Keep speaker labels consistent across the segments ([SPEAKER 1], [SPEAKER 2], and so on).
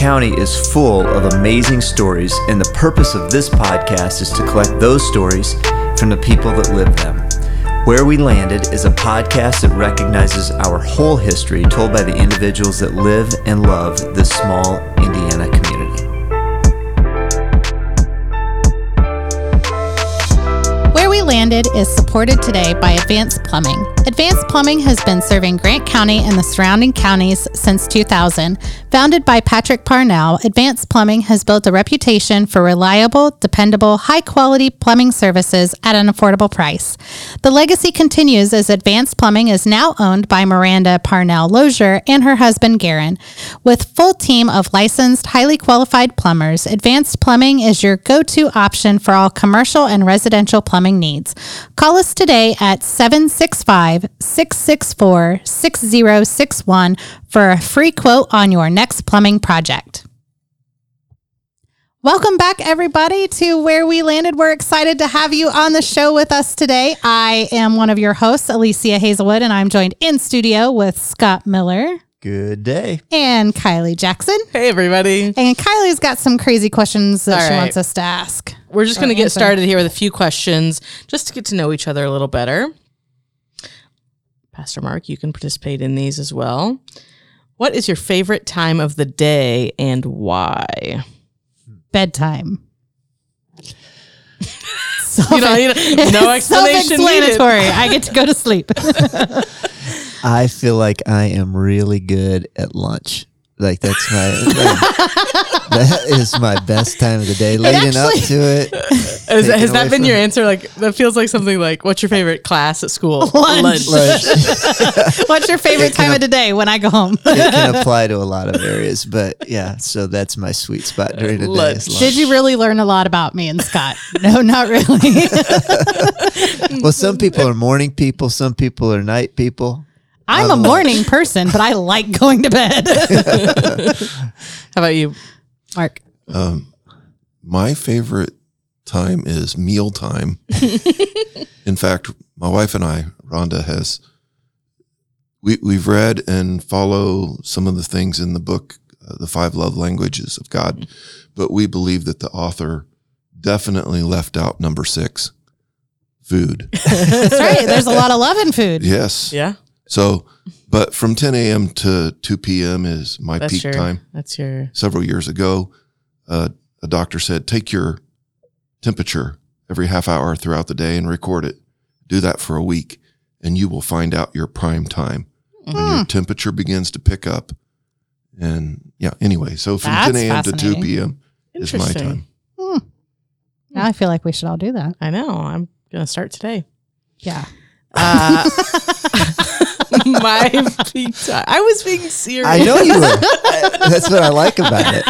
[SPEAKER 1] County is full of amazing stories, and the purpose of this podcast is to collect those stories from the people that live them. Where We Landed is a podcast that recognizes our whole history told by the individuals that live and love this small Indiana community.
[SPEAKER 2] Where We Landed is supported today by Advanced Plumbing. Advanced Plumbing has been serving Grant County and the surrounding counties since 2000. Founded by Patrick Parnell, Advanced Plumbing has built a reputation for reliable, dependable, high quality plumbing services at an affordable price. The legacy continues as Advanced Plumbing is now owned by Miranda Parnell Lozier and her husband Garen. With full team of licensed, highly qualified plumbers, Advanced Plumbing is your go-to option for all commercial and residential plumbing needs. Call us today at 765-664-6061 for a free quote on your next plumbing project. Welcome back, everybody, to Where We Landed. We're excited to have you on the show with us today. I am one of your hosts, Alicia Hazelwood, and I'm joined in studio with Scott Miller
[SPEAKER 1] Good day.
[SPEAKER 2] and Kylie Jackson.
[SPEAKER 3] Hey, everybody.
[SPEAKER 2] And Kylie's got some crazy questions that
[SPEAKER 3] All
[SPEAKER 2] she
[SPEAKER 3] right.
[SPEAKER 2] wants us to ask.
[SPEAKER 3] We're just going to get
[SPEAKER 2] answer.
[SPEAKER 3] started here with a few questions just to get to know each other a little better. Pastor Mark, you can participate in these as well. What is your favorite time of the day and why?
[SPEAKER 2] Bedtime.
[SPEAKER 3] You know, you know, no explanation.
[SPEAKER 2] Self-explanatory. I get to go to sleep.
[SPEAKER 1] I feel like I am really good at lunch. Like that's my that is my best time of the day. Leading up to it,
[SPEAKER 3] Has, that been
[SPEAKER 1] from-
[SPEAKER 3] your answer? Like that feels like something like, "What's your favorite class at school?"
[SPEAKER 2] Lunch.
[SPEAKER 1] lunch,
[SPEAKER 2] What's your favorite time of the day when I go home?
[SPEAKER 1] it can apply to a lot of areas. But yeah, so that's my sweet spot during the day.
[SPEAKER 3] Lunch.
[SPEAKER 1] is lunch.
[SPEAKER 2] Did you really learn a lot about me and Scott? No, not really.
[SPEAKER 1] Well, some people are morning people. Some people are night people.
[SPEAKER 2] I'm a morning person, but I like going to bed.
[SPEAKER 3] How about you?
[SPEAKER 2] Mark.
[SPEAKER 4] Um, my favorite time is meal time. In fact, my wife and I, Rhonda, has we we've read and follow some of the things in the book, uh, the five love languages of God, but we believe that the author definitely left out number six, food.
[SPEAKER 2] That's right. There's a lot of love in food.
[SPEAKER 4] yes.
[SPEAKER 3] Yeah,
[SPEAKER 4] So, but from 10 a.m. to 2 p.m. is my
[SPEAKER 3] that's
[SPEAKER 4] peak
[SPEAKER 3] your
[SPEAKER 4] time.
[SPEAKER 3] that's your
[SPEAKER 4] several years ago, uh, a doctor said, take your temperature every half hour throughout the day and record it. Do that for a week, and you will find out your prime time when
[SPEAKER 2] Hmm.
[SPEAKER 4] your temperature begins to pick up. And yeah, anyway, so from
[SPEAKER 2] That's
[SPEAKER 4] 10 a.m. to 2 p.m. is my
[SPEAKER 3] interesting.
[SPEAKER 4] time.
[SPEAKER 2] Now I feel like we should all do that.
[SPEAKER 3] I know. I'm gonna start today.
[SPEAKER 2] Yeah.
[SPEAKER 3] Uh, my peak time. I was being serious.
[SPEAKER 1] I know you were. That's what I like about it.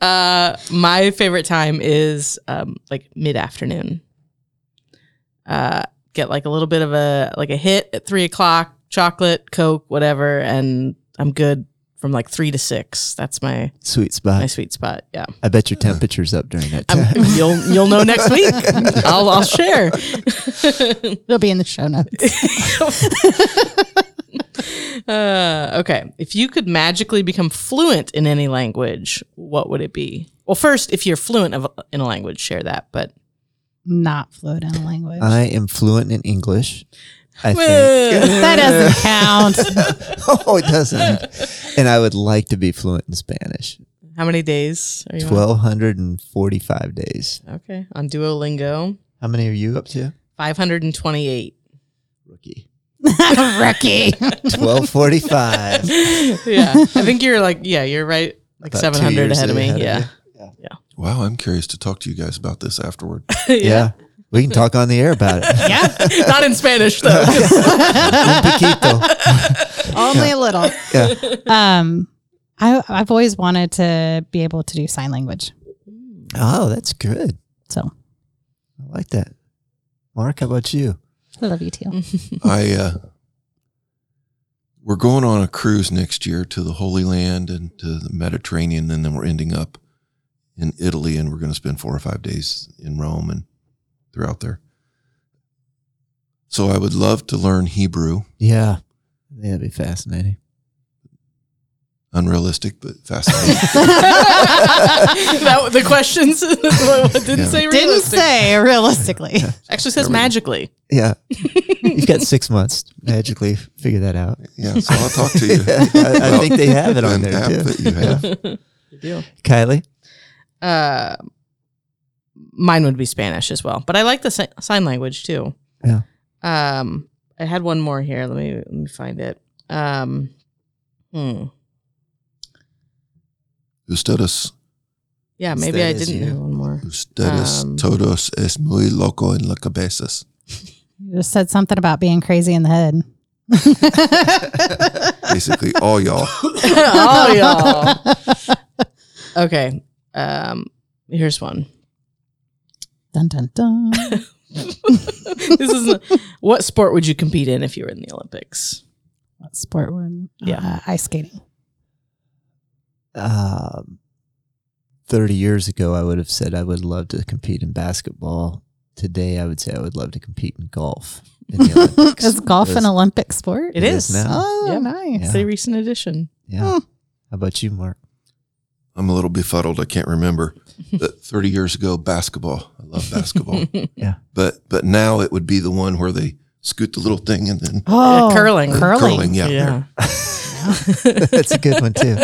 [SPEAKER 3] Uh, my favorite time is um, like mid afternoon. Uh, get like a little bit of a like a hit at three o'clock, chocolate, coke, whatever, and I'm good from like three to six. That's my
[SPEAKER 1] Sweet spot.
[SPEAKER 3] my sweet spot. Yeah,
[SPEAKER 1] I bet your temperature's up during that
[SPEAKER 3] I'm,
[SPEAKER 1] time.
[SPEAKER 3] you'll you'll know next week. I'll I'll share.
[SPEAKER 2] It'll be in the show notes.
[SPEAKER 3] Uh, okay. If you could magically become fluent in any language, what would it be? Well, first, if you're fluent of, in a language, share that. But
[SPEAKER 2] Not fluent in a language.
[SPEAKER 1] I am fluent in English. I think.
[SPEAKER 2] that doesn't count.
[SPEAKER 1] oh, it doesn't. And I would like to be fluent in Spanish.
[SPEAKER 3] how many days are you on?
[SPEAKER 1] Twelve hundred and forty-five days.
[SPEAKER 3] Okay. On Duolingo,
[SPEAKER 1] How many are you up to?
[SPEAKER 3] 528.
[SPEAKER 1] Rookie.
[SPEAKER 2] Rookie.
[SPEAKER 1] Twelve forty-five.
[SPEAKER 3] yeah. I think you're like, yeah, you're right. Like
[SPEAKER 1] About
[SPEAKER 3] 700 ahead of me.
[SPEAKER 1] ahead of
[SPEAKER 3] yeah.
[SPEAKER 4] Wow, I'm curious to talk to you guys about this afterward.
[SPEAKER 1] yeah. We can talk on the air about it.
[SPEAKER 2] yeah.
[SPEAKER 3] Not in Spanish, though.
[SPEAKER 1] Un poquito.
[SPEAKER 2] Only a little.
[SPEAKER 1] Yeah.
[SPEAKER 2] Um, I, I've always wanted to be able to do sign language.
[SPEAKER 1] Oh, that's good.
[SPEAKER 2] So
[SPEAKER 1] I like that. Mark, how about you?
[SPEAKER 2] I love you too.
[SPEAKER 4] I uh, we're going on a cruise next year to the Holy Land and to the Mediterranean, and then we're ending up in Italy, and we're going to spend four or five days in Rome and throughout there. So I would love to learn Hebrew.
[SPEAKER 1] Yeah. Yeah, it'd be fascinating.
[SPEAKER 4] unrealistic but fascinating.
[SPEAKER 3] that, the questions didn't
[SPEAKER 4] Yeah.
[SPEAKER 3] say
[SPEAKER 2] Didn't
[SPEAKER 3] realistic.
[SPEAKER 2] say realistically.
[SPEAKER 3] Actually says magically.
[SPEAKER 1] Yeah. You've got six months to magically figure that out.
[SPEAKER 4] yeah, so I'll talk to you.
[SPEAKER 1] I, I think they have it on
[SPEAKER 4] An
[SPEAKER 1] there
[SPEAKER 4] app
[SPEAKER 1] too.
[SPEAKER 4] that you have.
[SPEAKER 3] Good deal.
[SPEAKER 1] Kylie?
[SPEAKER 3] Uh, mine would be Spanish as well, but I like the si- sign language too.
[SPEAKER 1] Yeah.
[SPEAKER 3] Um, I had one more here. Let me let me find it. Um, hmm.
[SPEAKER 4] Ustedes,
[SPEAKER 3] Yeah, maybe I
[SPEAKER 1] Ustedes,
[SPEAKER 3] didn't
[SPEAKER 1] you.
[SPEAKER 3] have one more.
[SPEAKER 4] ustedes
[SPEAKER 3] Um,
[SPEAKER 4] todos es muy loco en la cabezas.
[SPEAKER 2] You just said something about being crazy in the head.
[SPEAKER 4] Basically, all y'all.
[SPEAKER 3] oh, y'all. Okay. Um, here's one.
[SPEAKER 2] Dun dun dun.
[SPEAKER 3] this is a, what sport would you compete in if you were in the Olympics?
[SPEAKER 2] what sport would?
[SPEAKER 3] Yeah.
[SPEAKER 2] Uh, ice skating.
[SPEAKER 1] Um, 30 years ago, I would have said I would love to compete in basketball. Today, I would say I would love to compete in golf. In the Olympics.
[SPEAKER 2] Is golf an Olympic sport?
[SPEAKER 3] It
[SPEAKER 1] It
[SPEAKER 3] is.
[SPEAKER 1] is now.
[SPEAKER 2] Oh,
[SPEAKER 3] Yeah.
[SPEAKER 2] nice.
[SPEAKER 3] It's a recent addition.
[SPEAKER 1] Yeah. How about you, Mark?
[SPEAKER 4] I'm a little befuddled. I can't remember. But 30 years ago, basketball. I love basketball.
[SPEAKER 1] Yeah.
[SPEAKER 4] but but now it would be the one where they scoot the little thing and then
[SPEAKER 2] Oh,
[SPEAKER 3] curling.
[SPEAKER 2] Curling.
[SPEAKER 4] curling. Yeah,
[SPEAKER 3] Yeah.
[SPEAKER 1] That's a good one, too.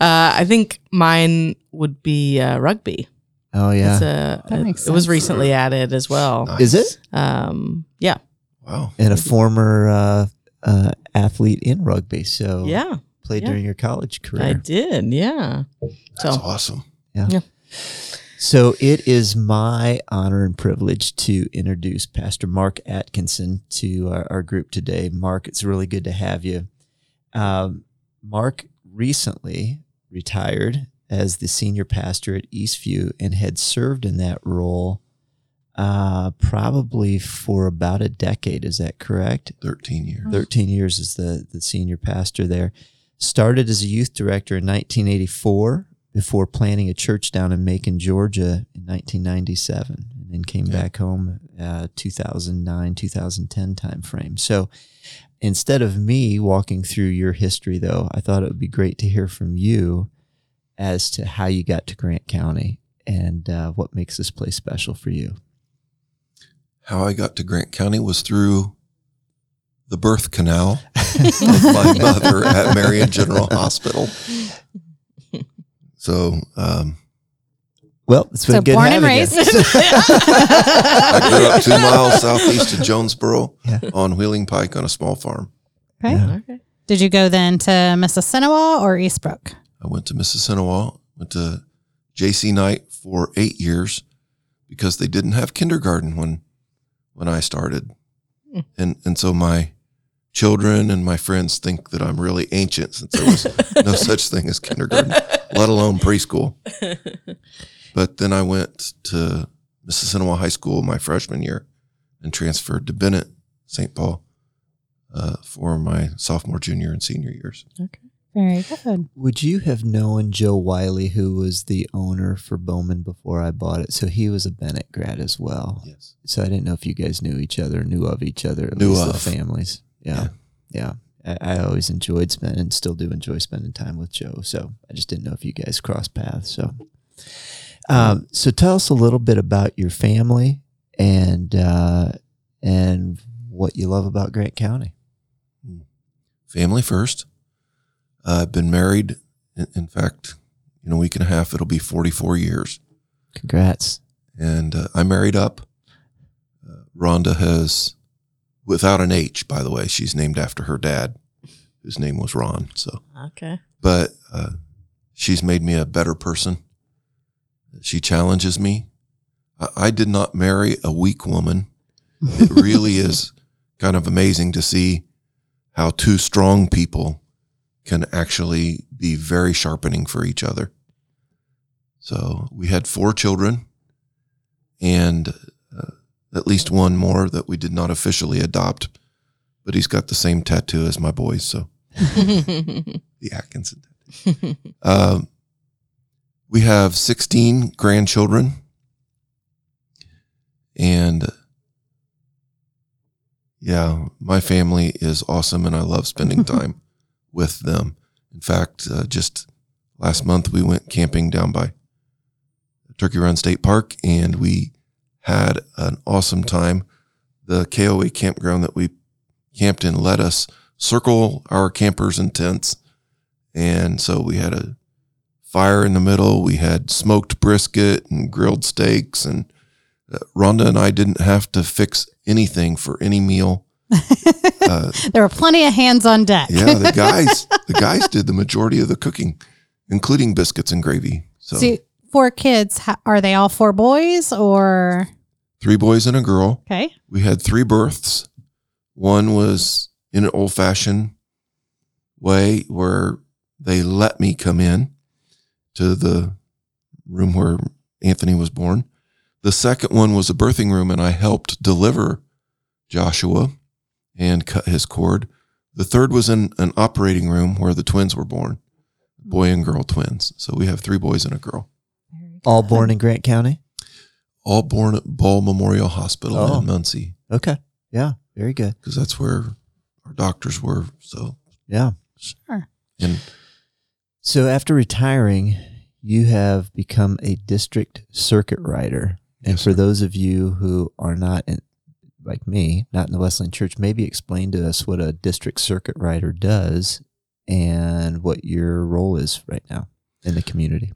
[SPEAKER 3] Uh, I think mine would be uh, rugby.
[SPEAKER 1] Oh, yeah.
[SPEAKER 3] It's a,
[SPEAKER 2] That
[SPEAKER 3] it,
[SPEAKER 2] makes
[SPEAKER 3] it was
[SPEAKER 2] sense.
[SPEAKER 3] recently added as well.
[SPEAKER 4] Nice.
[SPEAKER 1] Is it?
[SPEAKER 3] Um, yeah.
[SPEAKER 4] Wow.
[SPEAKER 1] And a former uh, uh, athlete in rugby. So
[SPEAKER 3] Yeah.
[SPEAKER 1] Played
[SPEAKER 3] yeah.
[SPEAKER 1] during your college career.
[SPEAKER 3] I did. Yeah.
[SPEAKER 4] That's
[SPEAKER 3] So
[SPEAKER 4] awesome.
[SPEAKER 1] So it is my honor and privilege to introduce Pastor Mark Atkinson to our, our group today. Mark, it's really good to have you. Um, Mark recently retired as the senior pastor at Eastview and had served in that role uh, probably for about a decade. Is that correct?
[SPEAKER 4] 13 years.
[SPEAKER 1] 13 years as the, the senior pastor there. Started as a youth director in 1984 before planning a church down in Macon, Georgia in 1997, and then came
[SPEAKER 4] Yeah.
[SPEAKER 1] back home uh, 2009, 2010 timeframe. So instead of me walking through your history, though, I thought it would be great to hear from you as to how you got to Grant County and uh, what makes this place special for you.
[SPEAKER 4] How I got to Grant County was through the birth canal of my mother at Marion General Hospital. So um,
[SPEAKER 1] Well, it's been
[SPEAKER 2] So
[SPEAKER 1] good
[SPEAKER 2] born and
[SPEAKER 1] having
[SPEAKER 2] raised.
[SPEAKER 4] I grew up two miles southeast of Jonesboro
[SPEAKER 1] Yeah.
[SPEAKER 4] on Wheeling Pike on a small farm.
[SPEAKER 2] Okay.
[SPEAKER 1] Yeah.
[SPEAKER 3] okay.
[SPEAKER 2] Did you go then to Mississinewa or Eastbrook?
[SPEAKER 4] I went to Mississinewa, went to JC Knight for eight years because they didn't have kindergarten when when I started.
[SPEAKER 3] Hmm.
[SPEAKER 4] And and so my children and my friends think that I'm really ancient since there was no such thing as kindergarten, let alone preschool. But then I went to Mississinewa High School my freshman year and transferred to Bennett, St. Paul, uh, for my sophomore, junior, and senior years. Okay.
[SPEAKER 2] Very good.
[SPEAKER 1] Would you have known Joe Wiley, who was the owner for Bowman before I bought it? So he was a Bennett grad as well.
[SPEAKER 4] Yes.
[SPEAKER 1] So I didn't know if you guys knew each other, knew of each other, at
[SPEAKER 4] Knew
[SPEAKER 1] least
[SPEAKER 4] of.
[SPEAKER 1] the families. Yeah. Yeah. I, I always enjoyed spending and still do enjoy spending time with Joe. So I just didn't know if you guys crossed paths. So, um, so tell us a little bit about your family and, uh, and what you love about Grant County.
[SPEAKER 4] family first. Uh, I've been married, in, in fact, in a week and a half, it'll be 44 years.
[SPEAKER 1] Congrats.
[SPEAKER 4] And uh, I married up. Uh, Rhonda has, without an H, by the way, she's named after her dad, whose name was Ron. So,
[SPEAKER 3] Okay.
[SPEAKER 4] but uh, she's made me a better person. She challenges me. I, I did not marry a weak woman. It really is kind of amazing to see how two strong people can actually be very sharpening for each other. So we had four children and at least one more that we did not officially adopt, but he's got the same tattoo as my boys. So the Atkinson tattoo. Um, we have 16 grandchildren and yeah, my family is awesome and I love spending time with them. In fact, uh, just last month we went camping down by Turkey Run State Park and we had an awesome time. The KOA campground that we camped in let us circle our campers and tents. And so we had a fire in the middle. We had smoked brisket and grilled steaks. And uh, Rhonda and I didn't have to fix anything for any meal. Uh,
[SPEAKER 2] There were plenty of hands on deck.
[SPEAKER 4] yeah, the guys, the guys did the majority of the cooking, including biscuits and gravy. So
[SPEAKER 2] So, four kids, are they all four boys or?
[SPEAKER 4] three boys and a girl.
[SPEAKER 2] Okay.
[SPEAKER 4] We had three births. One was in an old fashioned way where they let me come in to the room where Anthony was born. The second one was a birthing room, and I helped deliver Joshua and cut his cord. The third was in an operating room where the twins were born, boy and girl twins. So we have three boys and a girl,
[SPEAKER 1] All born in Grant County.
[SPEAKER 4] all born at Ball Memorial Hospital
[SPEAKER 1] Oh.
[SPEAKER 4] in Muncie.
[SPEAKER 1] Okay. Yeah. Very good.
[SPEAKER 4] because that's where our doctors were. So,
[SPEAKER 1] Yeah.
[SPEAKER 2] Sure.
[SPEAKER 4] and
[SPEAKER 1] So after retiring, you have become a district circuit rider. And
[SPEAKER 4] Yes,
[SPEAKER 1] for
[SPEAKER 4] sir.
[SPEAKER 1] those of you who are not in, like me, not in the Wesleyan Church, maybe explain to us what a district circuit rider does and what your role is right now in the community.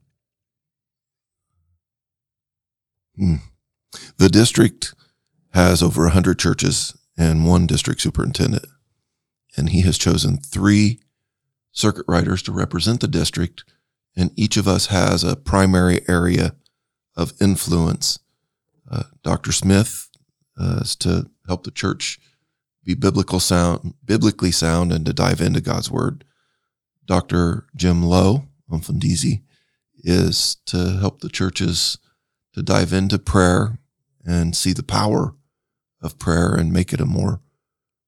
[SPEAKER 4] The district has over 100 churches and one district superintendent. And he has chosen three circuit riders to represent the district. And each of us has a primary area of influence. Uh, Dr. Smith uh, is to help the church be biblical sound, biblically sound, and to dive into God's word. Dr. Jim Lowe, Umfundizi, is to help the churches to dive into prayer and see the power of prayer and make it a more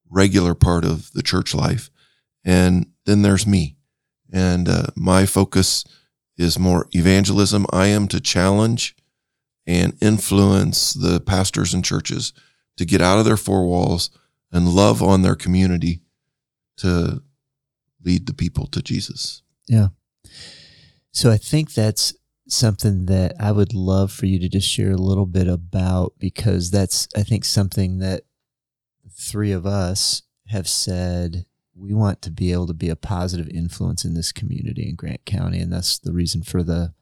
[SPEAKER 4] regular part of the church life. And then there's me. And uh, my focus is more evangelism. I am to challenge and influence the pastors and churches to get out of their four walls and love on their community to lead the people to Jesus. Yeah.
[SPEAKER 1] So I think that's something that I would love for you to just share a little bit about because that's I think something that three of us have said we want to be able to be a positive influence in this community in Grant County and that's the reason for the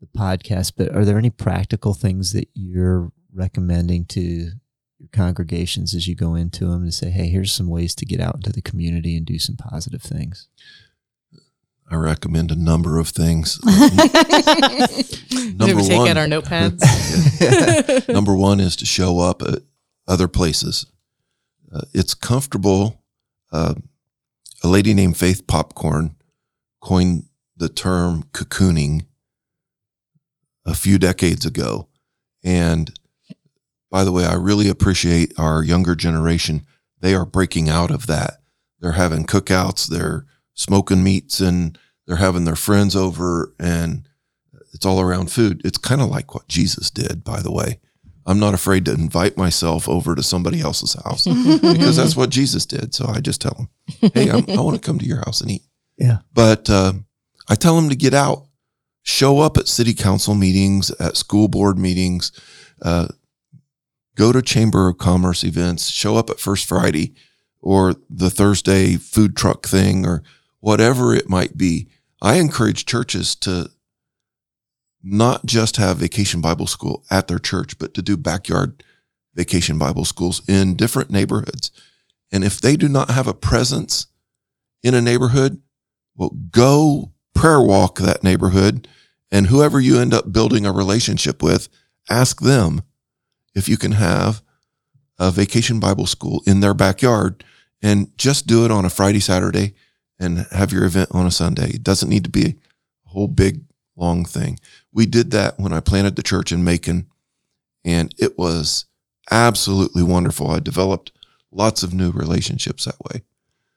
[SPEAKER 1] the podcast. But are there any practical things that you're recommending to your congregations as you go into them to say hey here's some ways to get out into the community and do some positive things
[SPEAKER 4] I recommend a number of things.
[SPEAKER 3] Maybe
[SPEAKER 4] Number
[SPEAKER 3] take
[SPEAKER 4] one.
[SPEAKER 3] out our notepads.
[SPEAKER 4] Number one is to show up at other places. Uh, it's comfortable. Uh, a lady named Faith Popcorn coined the term cocooning a few decades ago. And by the way, I really appreciate our younger generation. They are breaking out of that. They're having cookouts, they're smoking meats, and they're having their friends over, and it's all around food. It's kind of like what Jesus did, by the way. I'm not afraid to invite myself over to somebody else's house because that's what Jesus did. So I just tell them, hey, I'm, I want to come to your house and eat.
[SPEAKER 1] Yeah.
[SPEAKER 4] But uh, I tell them to get out, show up at city council meetings, at school board meetings, uh, go to Chamber of Commerce events, show up at First Friday or the Thursday food truck thing or whatever it might be. I encourage churches to not just have vacation Bible school at their church, but to do backyard vacation Bible schools in different neighborhoods. And if they do not have a presence in a neighborhood, well, go prayer walk that neighborhood. And whoever you end up building a relationship with, ask them if you can have a vacation Bible school in their backyard and just do it on a Friday, Saturday and have your event on a Sunday. It doesn't need to be a whole big, long thing. We did that when I planted the church in Macon, and it was absolutely wonderful. I developed lots of new relationships that way.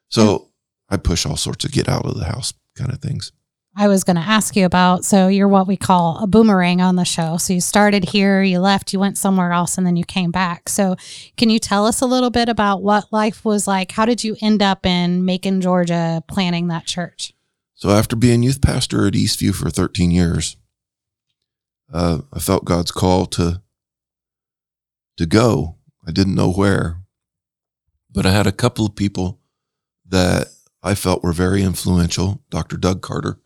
[SPEAKER 4] So I push all sorts of get out of the house kind of things.
[SPEAKER 2] I was going to ask you about. So you're what we call a boomerang on the show. So you started here, you left, you went somewhere else, and then you came back. So can you tell us a little bit about what life was like? How did you end up in Macon, Georgia, planning that church?
[SPEAKER 4] So after being youth pastor at Eastview for 13 years, uh, I felt God's call to to go. I didn't know where, but I had a couple of people that I felt were very influential. Dr. Doug Carter,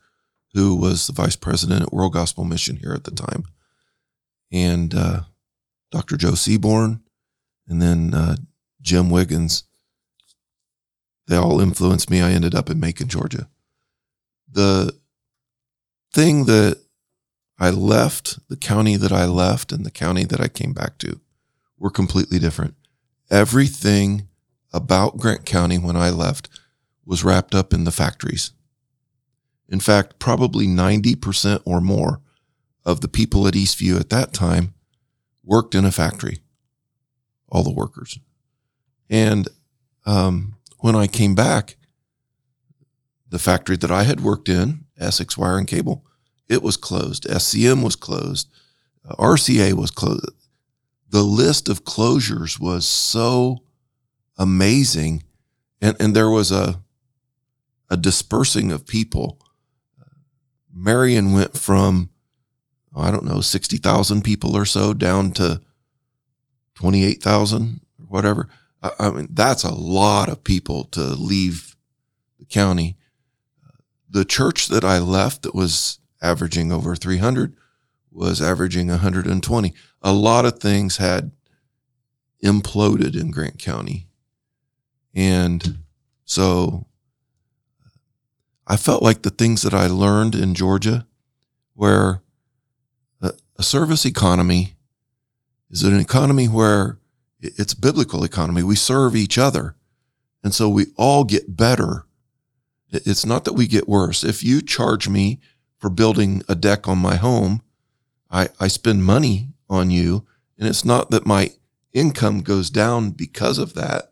[SPEAKER 4] who was the vice president at World Gospel Mission here at the time, and uh, Dr. Joe Seaborn, and then uh, Jim Wiggins. They all influenced me. I ended up in Macon, Georgia. The thing that I left, the county that I left, and the county that I came back to were completely different. Everything about Grant County when I left was wrapped up in the factories. In fact, probably 90% or more of the people at Eastview at that time worked in a factory, all the workers. And um, when I came back, the factory that I had worked in, Essex Wire and Cable, it was closed. SCM was closed. Uh, RCA was closed. The list of closures was so amazing. And, and there was a, a dispersing of people. Marion went from, I don't know, 60,000 people or so down to 28,000 or whatever. I, I mean, that's a lot of people to leave the county. The church that I left that was averaging over 300 was averaging 120. A lot of things had imploded in Grant County. And so I felt like the things that I learned in Georgia, where a, a service economy is an economy where it's biblical economy. We serve each other. And so we all get better. It's not that we get worse. If you charge me for building a deck on my home, I, I spend money on you. And it's not that my income goes down because of that.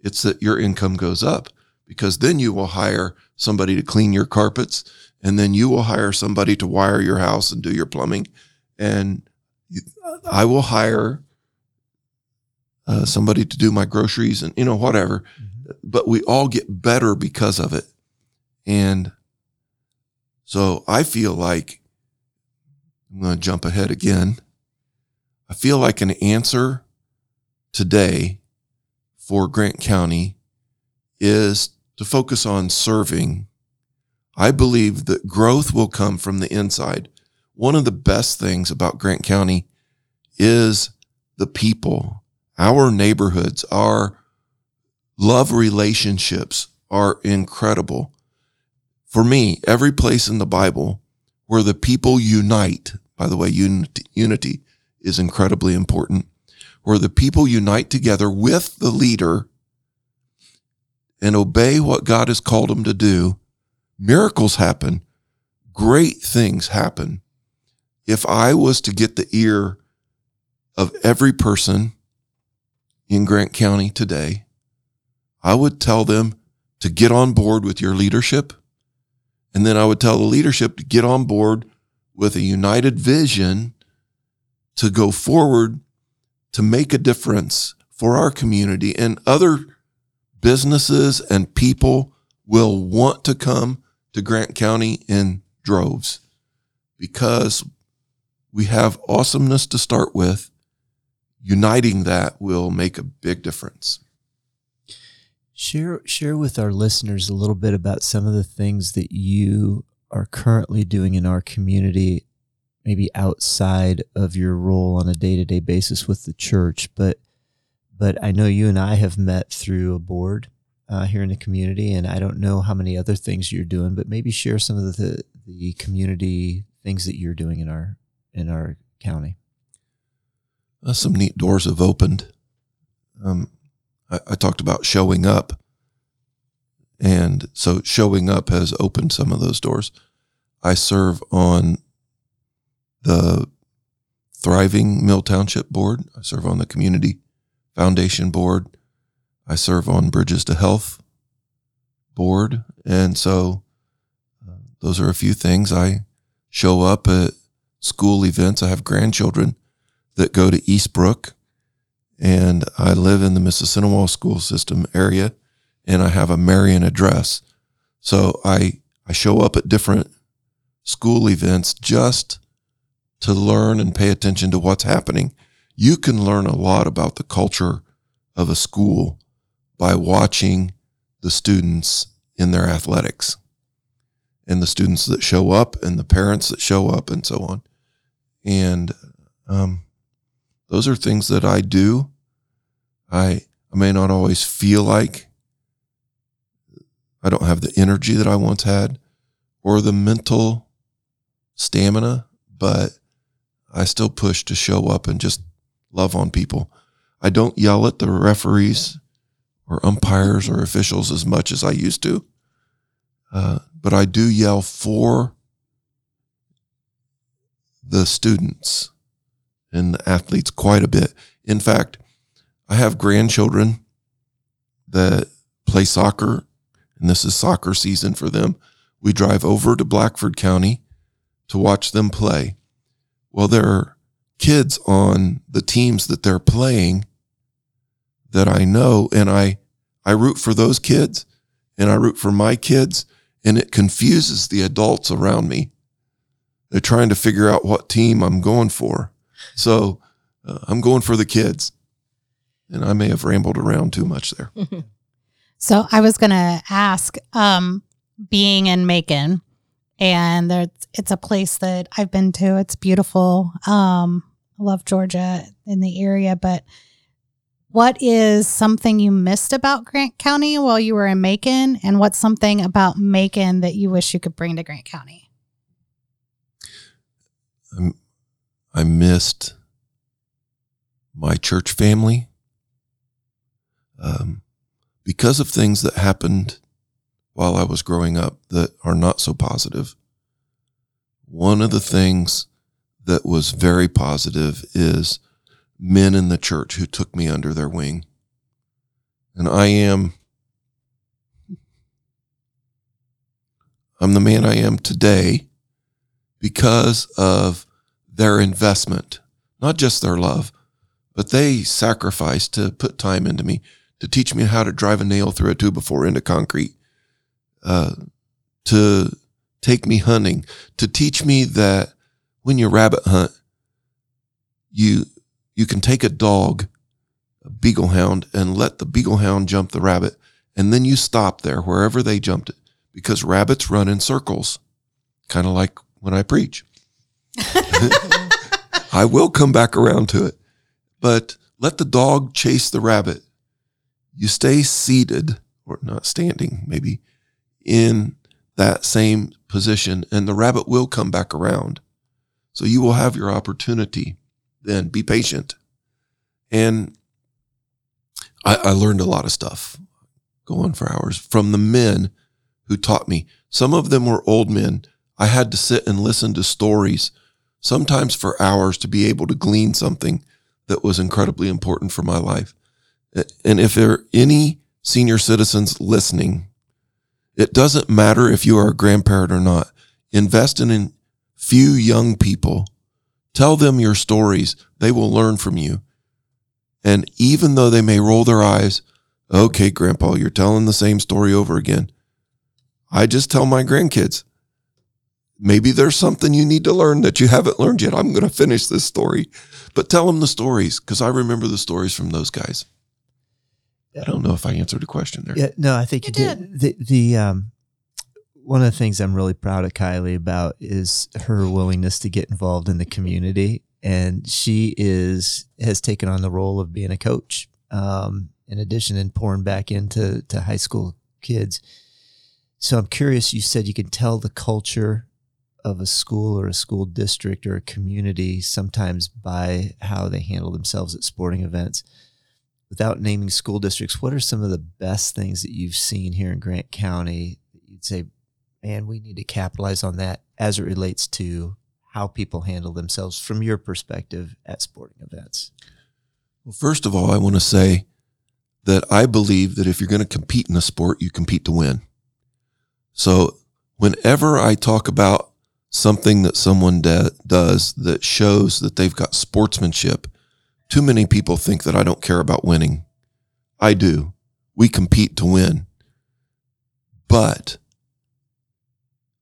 [SPEAKER 4] It's that your income goes up because then you will hire somebody to clean your carpets and then you will hire somebody to wire your house and do your plumbing. And I will hire uh, somebody to do my groceries and, you know, whatever. Mm-hmm. But we all get better because of it. And so I feel like I'm going to jump ahead again. I feel like an answer today for Grant County is to focus on serving. I believe that growth will come from the inside. One of the best things about Grant County is the people our neighborhoods, our love relationships are incredible. For me, every place in the Bible where the people unite, by the way, unity, unity is incredibly important, where the people unite together with the leader and obey what God has called them to do, miracles happen, great things happen. If I was to get the ear of every person in Grant County today, I would tell them to get on board with your leadership. And then I would tell the leadership to get on board with a united vision to go forward to make a difference for our community and other businesses and people will want to come to Grant County in droves because we have awesomeness to start with uniting that will make a big difference.
[SPEAKER 1] Share share with our listeners a little bit about some of the things that you are currently doing in our community, maybe outside of your role on a day to day basis with the church. But but I know you and I have met through a board uh, here in the community, and I don't know how many other things you're doing, but maybe share some of the the community things that you're doing in our in our county
[SPEAKER 4] uh, some neat doors have opened. Um, I, I talked about showing up. And so showing up has opened some of those doors. I serve on the Thriving Mill Township Board. I serve on the Community Foundation Board. I serve on Bridges to Health Board. And so uh, those are a few things. I show up at school events. I have grandchildren that go to Eastbrook, and I live in the Mississinewa school system area, and I have a Marion address. So I I show up at different school events just to learn and pay attention to what's happening. You can learn a lot about the culture of a school by watching the students in their athletics and the students that show up and the parents that show up and so on. And um, those are things that I do. I, I may not always feel like I don't have the energy that I once had or the mental stamina, but I still push to show up and just love on people. I don't yell at the referees or umpires or officials as much as I used to, uh, but I do yell for the students and the athletes quite a bit. In fact, I have grandchildren that play soccer, and this is soccer season for them. We drive over to Blackford County to watch them play. Well, there are kids on the teams that they're playing that I know, and I, I root for those kids and I root for my kids, and it confuses the adults around me. They're trying to figure out what team I'm going for. So uh, I'm going for the kids. And I may have rambled around too much there.
[SPEAKER 2] So I was going to ask, um, being in Macon, and there's, it's a place that I've been to. It's beautiful. Um, I love Georgia in the area, but what is something you missed about Grant County while you were in Macon? And what's something about Macon that you wish you could bring to Grant County?
[SPEAKER 4] I'm, I missed my church family um, because of things that happened while I was growing up that are not so positive. One of the things that was very positive is men in the church who took me under their wing. And I am, I'm the man I am today because of their investment, not just their love, but they sacrificed to put time into me, to teach me how to drive a nail through a two before into concrete, uh, to take me hunting, to teach me that when you rabbit hunt, you you can take a dog, a beagle hound, and let the beagle hound jump the rabbit, and then you stop there wherever they jumped it, because rabbits run in circles, kind of like when I preach. I will come back around to it, but let the dog chase the rabbit. You stay seated or not standing, maybe in that same position, and the rabbit will come back around. So you will have your opportunity then be patient. And I, I learned a lot of stuff, go on for hours, from the men who taught me. Some of them were old men. I had to sit and listen to stories, sometimes for hours, to be able to glean something that was incredibly important for my life. And if there are any senior citizens listening, it doesn't matter if you are a grandparent or not. Invest in few young people Tell them your stories. They will learn from you. And even though they may roll their eyes, okay, grandpa, you're telling the same story over again. I just tell my grandkids, maybe there's something you need to learn that you haven't learned yet. I'm going to finish this story, but tell them the stories because I remember the stories from those guys. I don't know if I answered a question there.
[SPEAKER 1] Yeah, no, I think you, you did. did. The the um one of the things I'm really proud of Kylie about is her willingness to get involved in the community, and she is has taken on the role of being a coach. Um, in addition, and pouring back into to high school kids. So I'm curious. You said you can tell the culture of a school or a school district or a community sometimes by how they handle themselves at sporting events. Without naming school districts, what are some of the best things that you've seen here in Grant County that you'd say, and we need to capitalize on that as it relates to how people handle themselves from your perspective at sporting events?
[SPEAKER 4] Well, first of all, I want to say that I believe that if you're going to compete in a sport, you compete to win. So whenever I talk about something that someone de- does that shows that they've got sportsmanship, too many people think that I don't care about winning. I do. We compete to win. But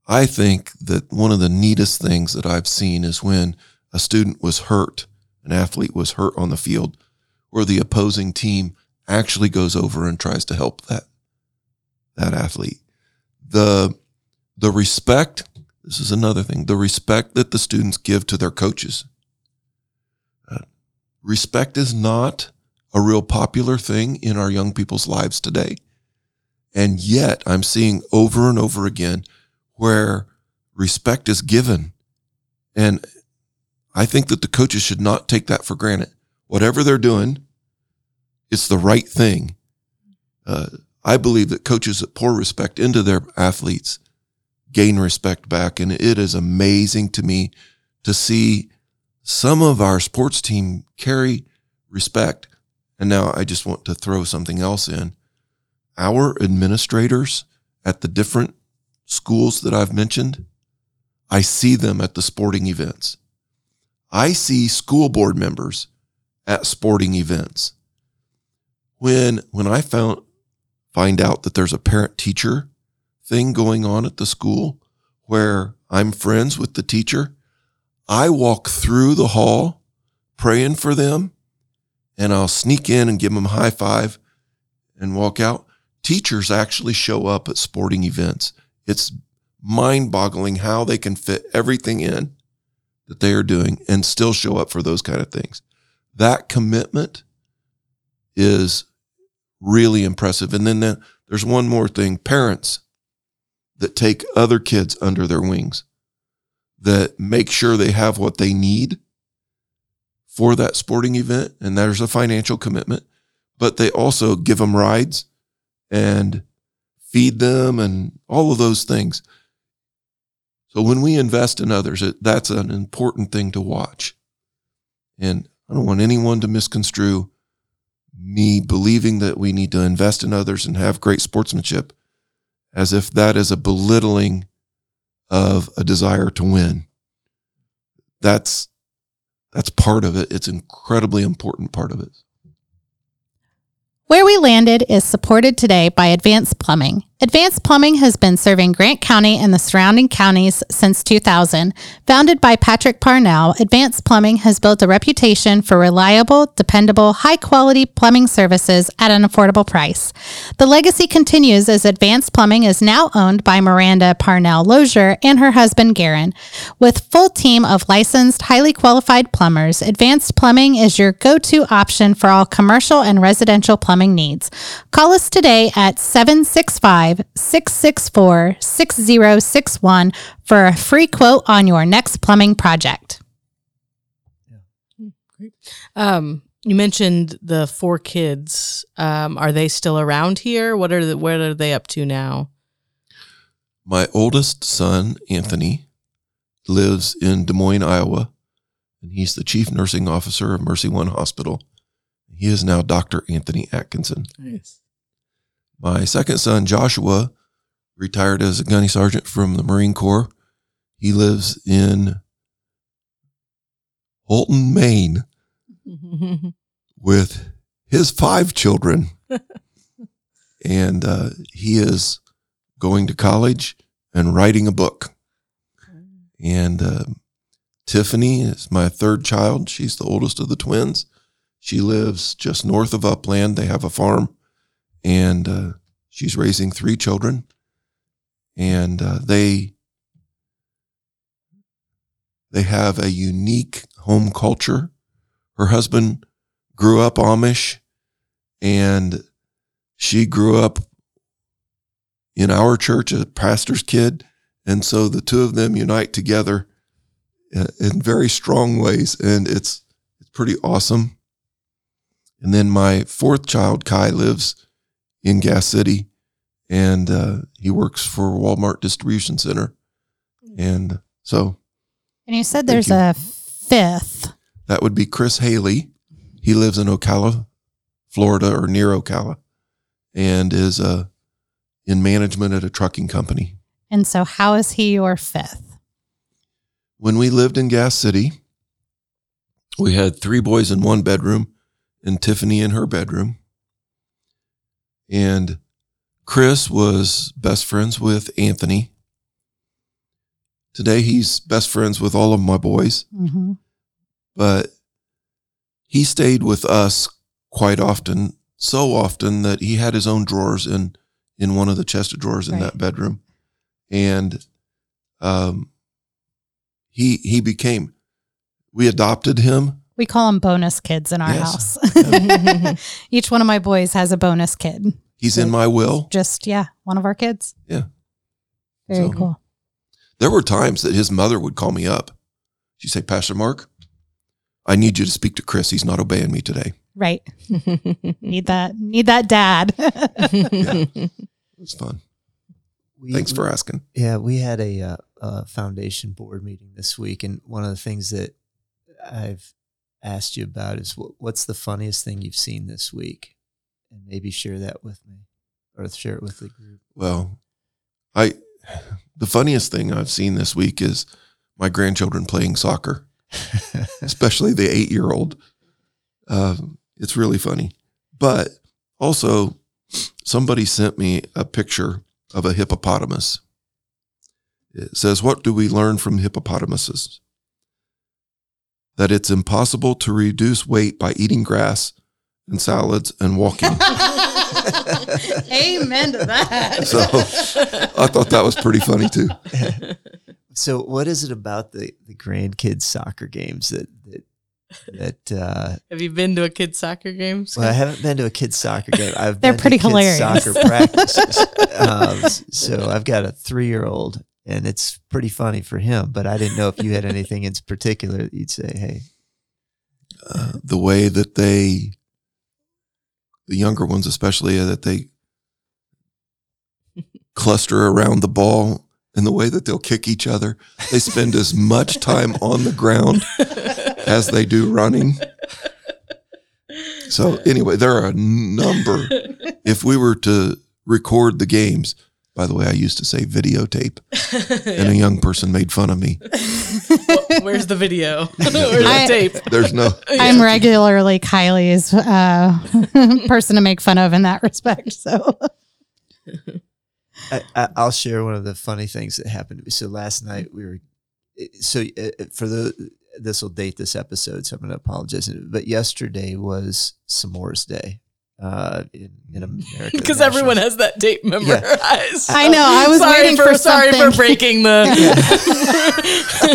[SPEAKER 4] I think that one of the neatest things that I've seen is when a student was hurt, an athlete was hurt on the field, where the opposing team actually goes over and tries to help that that athlete. The the respect, this is another thing, the respect that the students give to their coaches. Uh, respect is not a real popular thing in our young people's lives today. And yet I'm seeing over and over again where respect is given. And I think that the coaches should not take that for granted. Whatever they're doing, it's the right thing. Uh, I believe that coaches that pour respect into their athletes gain respect back. And it is amazing to me to see some of our sports team carry respect. And now I just want to throw something else in. Our administrators at the different schools that I've mentioned, I see them at the sporting events. I see school board members at sporting events. When when I found find out that there's a parent teacher thing going on at the school where I'm friends with the teacher, I walk through the hall praying for them and I'll sneak in and give them a high five and walk out. Teachers actually show up at sporting events. It's mind boggling how they can fit everything in that they are doing and still show up for those kind of things. That commitment is really impressive. And then the, there's one more thing parents that take other kids under their wings, that make sure they have what they need for that sporting event. And there's a financial commitment, but they also give them rides and feed them and all of those things. So when we invest in others, it, that's an important thing to watch. And I don't want anyone to misconstrue me believing that we need to invest in others and have great sportsmanship as if that is a belittling of a desire to win. That's that's part of it. It's an incredibly important part of it.
[SPEAKER 2] Where We Landed is supported today by Advanced Plumbing. Advanced Plumbing has been serving Grant County and the surrounding counties since 2000. Founded by Patrick Parnell, Advanced Plumbing has built a reputation for reliable, dependable, high quality plumbing services at an affordable price. The legacy continues as Advanced Plumbing is now owned by Miranda Parnell Lozier and her husband Garen. With full team of licensed, highly qualified plumbers, Advanced Plumbing is your go-to option for all commercial and residential plumbing needs. Call us today at 765 664 6061 for a free quote on your next plumbing project.
[SPEAKER 3] Um, you mentioned the four kids. Um, are they still around here? What are the, what are they up to now?
[SPEAKER 4] My oldest son, Anthony, lives in Des Moines, Iowa, and he's the chief nursing officer of MercyOne Hospital. He is now Dr. Anthony Atkinson.
[SPEAKER 3] Nice.
[SPEAKER 4] My second son, Joshua, retired as a gunny sergeant from the Marine Corps. He lives in Houlton, Maine, with his five children. and uh, he is going to college and writing a book. And uh, Tiffany is my third child. She's the oldest of the twins. She lives just north of Upland. They have a farm, and uh, she's raising three children. And uh, they they have a unique home culture. Her husband grew up Amish, and she grew up in our church, a pastor's kid. And so the two of them unite together uh, in very strong ways, and it's it's pretty awesome. And then my fourth child, Kai, lives in Gas City, and uh, he works for Walmart Distribution Center. And so
[SPEAKER 2] And you said there's
[SPEAKER 4] you.
[SPEAKER 2] a fifth.
[SPEAKER 4] that would be Chris Haley. He lives in Ocala, Florida, or near Ocala, and is uh, in management at a trucking company.
[SPEAKER 2] And so, how is he your fifth?
[SPEAKER 4] when we lived in Gas City, we had three boys in one bedroom and Tiffany in her bedroom. And Chris was best friends with Anthony. Today he's best friends with all of my boys,
[SPEAKER 2] hmm
[SPEAKER 4] but he stayed with us quite often, so often that he had his own drawers in in one of the chest of drawers in
[SPEAKER 2] Right.
[SPEAKER 4] that bedroom. And um he he became we adopted him.
[SPEAKER 2] We call them bonus kids in our
[SPEAKER 4] Yes.
[SPEAKER 2] house. Each one of my boys has a bonus kid.
[SPEAKER 4] He's in my will.
[SPEAKER 2] Just, yeah, one of our kids.
[SPEAKER 4] Yeah.
[SPEAKER 2] Very
[SPEAKER 4] So-
[SPEAKER 2] cool.
[SPEAKER 4] There were times that his mother would call me up. She'd say, Pastor Mark, I need you to speak to Chris. He's not obeying me today.
[SPEAKER 2] Right. Need that, need that dad. yeah.
[SPEAKER 4] It's fun.
[SPEAKER 1] We-
[SPEAKER 4] Thanks for asking.
[SPEAKER 1] Yeah, we had a, uh, uh foundation board meeting this week, and one of the things that I've asked you about is what, what's the funniest thing you've seen this week, and maybe share that with me, or share it with the group.
[SPEAKER 4] Well, I the funniest thing I've seen this week is my grandchildren playing soccer, especially the eight year old. Um, it's really funny. But also, somebody sent me a picture of a hippopotamus. It says, What do we learn from hippopotamuses? That it's impossible to reduce weight by eating grass and salads and walking.
[SPEAKER 2] Amen to that.
[SPEAKER 4] So I thought that was pretty funny too.
[SPEAKER 1] so, what is it about the the grandkids soccer games that that that? Uh,
[SPEAKER 3] Have you been to a kids soccer game?
[SPEAKER 1] well, I haven't been to a kids soccer game. I've
[SPEAKER 2] They're
[SPEAKER 1] been to
[SPEAKER 2] pretty
[SPEAKER 1] kids
[SPEAKER 2] hilarious.
[SPEAKER 1] Soccer practices. um, so I've got a three year old, and it's pretty funny for him. But I didn't know if you had anything in particular that you'd say, "Hey,
[SPEAKER 4] Uh, the way that they, the younger ones especially, uh, that they cluster around the ball and the way that they'll kick each other. They spend as much time on the ground as they do running. So anyway, there are a number. If we were to record the games, by the way, I used to say videotape, and a young person made fun of me.
[SPEAKER 3] Where's the video? Where's the
[SPEAKER 2] I-
[SPEAKER 3] tape?
[SPEAKER 4] There's no.
[SPEAKER 2] I'm regularly Kylie's uh, person to make fun of in that respect. So,
[SPEAKER 1] I, I, I'll share one of the funny things that happened. to me. So last night we were, so uh, for the this will date this episode, so I'm going to apologize. But yesterday was S'mores Day uh, in in America
[SPEAKER 3] Because everyone has that date memorized.
[SPEAKER 2] I know, I was
[SPEAKER 3] sorry
[SPEAKER 2] waiting
[SPEAKER 3] for,
[SPEAKER 2] for
[SPEAKER 3] sorry for breaking the.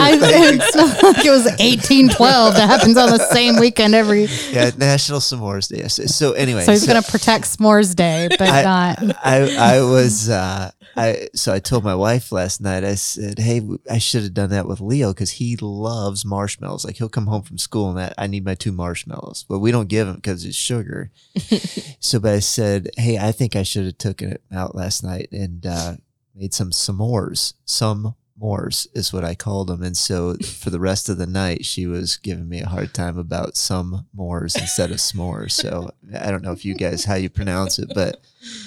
[SPEAKER 2] I, it's not like it was 1812 that happens on the same weekend every.
[SPEAKER 1] yeah National S'mores Day. So, so anyway,
[SPEAKER 2] So he's going to protect S'mores Day, but
[SPEAKER 1] I-
[SPEAKER 2] not.
[SPEAKER 1] I I was uh I so I told my wife last night I said hey I should have done that with Leo because he loves marshmallows like he'll come home from school and that I need my two marshmallows but we don't give him because it's sugar so but I said hey I think I should have taken it out last night and uh, made some s'mores some S'mores is what I called them, and so for the rest of the night, she was giving me a hard time about some mores instead of s'mores. So I don't know if you guys how you pronounce it, but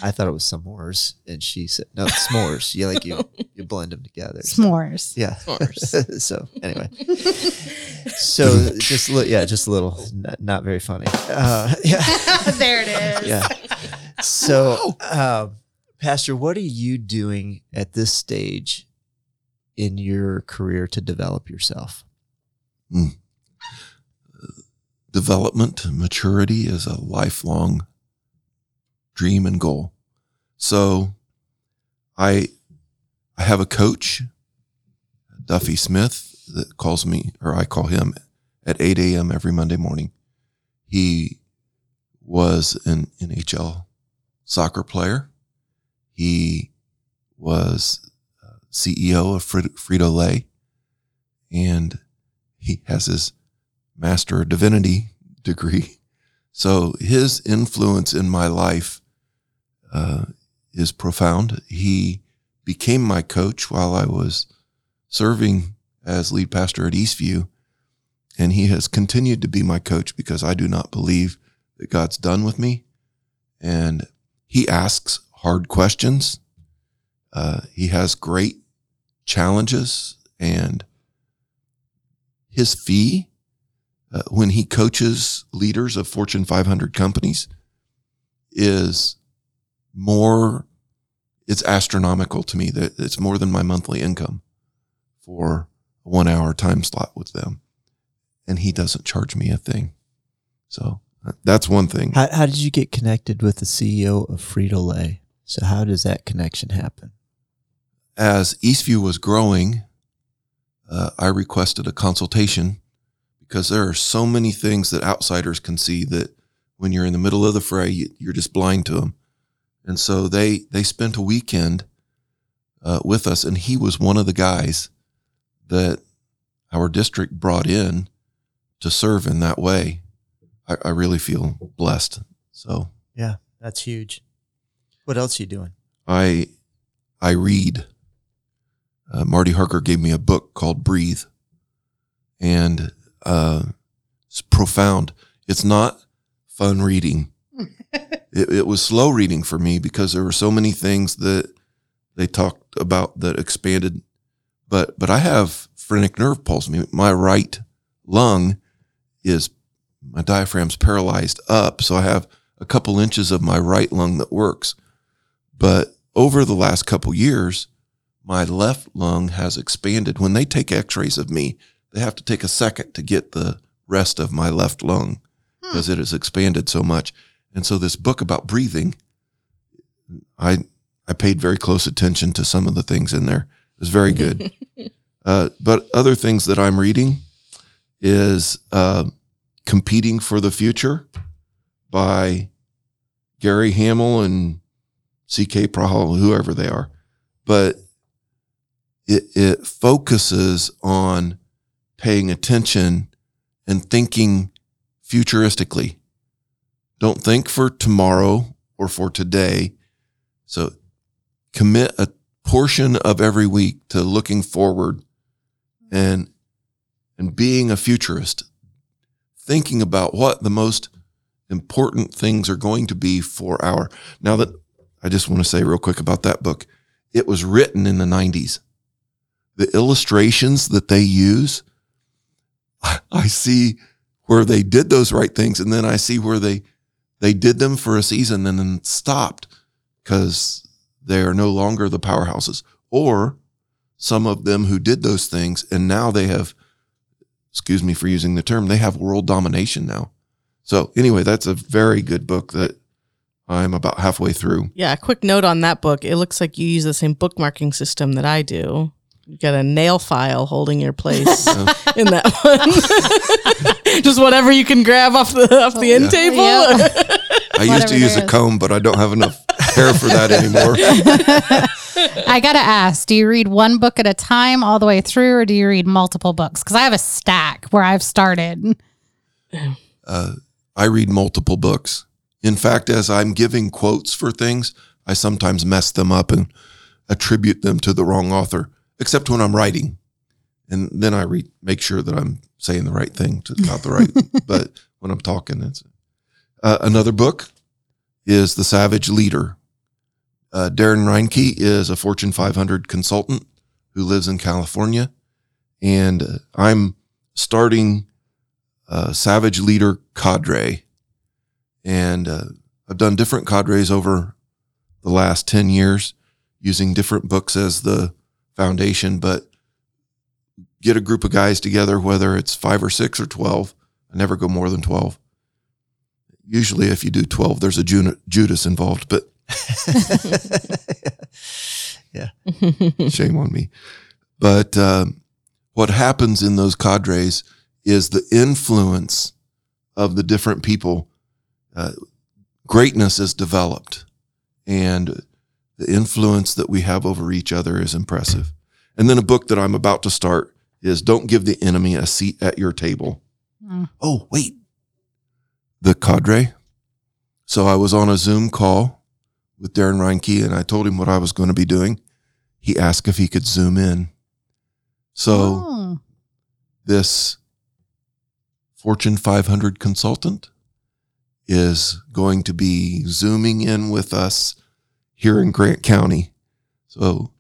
[SPEAKER 1] I thought it was s'mores, and she said no s'mores. You like you you blend them together. So,
[SPEAKER 2] S'mores.
[SPEAKER 1] yeah.
[SPEAKER 3] S'mores.
[SPEAKER 1] so anyway, so just a li- yeah, just a little not, not very funny. Uh, yeah,
[SPEAKER 2] there it is.
[SPEAKER 1] yeah. So, um, Pastor, what are you doing at this stage in your career to develop yourself?
[SPEAKER 4] development maturity is a lifelong dream and goal. So I I have a coach, Duffy Smith, that calls me or I call him at 8 a.m. every Monday morning. He was an NHL soccer player. He was uh, CEO of Frit- Frito Lay, and he has his Master of Divinity degree. So his influence in my life uh, is profound. He became my coach while I was serving as lead pastor at Eastview, and he has continued to be my coach because I do not believe that God's done with me. And he asks hard questions. Uh, he has great challenges, and his fee uh, when he coaches leaders of Fortune 500 companies is more, it's astronomical to me that it's more than my monthly income. for one hour time slot with them. And he doesn't charge me a thing. So uh, that's one thing.
[SPEAKER 1] How, how did you get connected with the CEO of Frito Lay? So how does that connection happen?
[SPEAKER 4] As Eastview was growing, uh, I requested a consultation because there are so many things that outsiders can see that when you're in the middle of the fray, you, you're just blind to them. And so they they spent a weekend uh, with us, and he was one of the guys that our district brought in to serve in that way. I, I really feel blessed. So
[SPEAKER 1] Yeah, that's huge. What else are you doing?
[SPEAKER 4] I I read. Uh, Marty Harker gave me a book called Breathe, and uh, it's profound. It's not fun reading. it, it was slow reading for me because there were so many things that they talked about that expanded. But but I have phrenic nerve palsy. My right lung is my diaphragm's paralyzed up, so I have a couple inches of my right lung that works. But over the last couple years, my left lung has expanded. When they take x-rays of me, they have to take a second to get the rest of my left lung hmm. because it has expanded so much. And so this book about breathing, I I paid very close attention to some of the things in there. Was very good. uh, but other things that I'm reading is uh, Competing for the Future by Gary Hamel and C.K. Prahal, whoever they are. But it, it focuses on paying attention and thinking futuristically. Don't think for tomorrow or for today. So commit a portion of every week to looking forward and and being a futurist, thinking about what the most important things are going to be for our now that I just want to say real quick about that book. It was written in the 90s. The illustrations that they use, I see where they did those right things and then I see where they they did them for a season and then stopped because they are no longer the powerhouses or some of them who did those things and now they have excuse me for using the term they have world domination now so anyway that's a very good book that i'm about halfway through
[SPEAKER 3] Yeah, a quick note on that book. It looks like you use the same bookmarking system that I do. You got a nail file holding your place oh. in that one. Just whatever you can grab off the off the end oh, table.
[SPEAKER 2] Yeah.
[SPEAKER 4] i used to use a comb but i don't have enough hair for that anymore
[SPEAKER 2] I got to ask, do you read one book at a time all the way through or do you read multiple books? Because I have a stack where I've started.
[SPEAKER 4] uh, I read multiple books. In fact, as I'm giving quotes for things, I sometimes mess them up and attribute them to the wrong author, except when I'm writing. And then I read, make sure that I'm saying the right thing to about the right. but when I'm talking, it's uh, another book is The Savage Leader. Uh, Darren Reinke is a Fortune 500 consultant who lives in California, and uh, I'm starting uh, Savage Leader Cadre. And uh, I've done different cadres over the last 10 years using different books as the foundation, but get a group of guys together, whether it's five or six or 12. I never go more than 12. Usually, if you do 12, there's a Judas involved, but yeah, shame on me. But um, what happens in those cadres is the influence of the different people. Uh, greatness is developed, and the influence that we have over each other is impressive. And then a book that I'm about to start is Don't Give the Enemy a Seat at Your Table.
[SPEAKER 2] Mm.
[SPEAKER 4] Oh, wait. The cadre. So I was on a Zoom call with Darren Reinke and I told him what I was going to be doing. He asked if he could zoom in. So
[SPEAKER 2] Oh.
[SPEAKER 4] this Fortune 500 consultant is going to be zooming in with us here in Grant County. So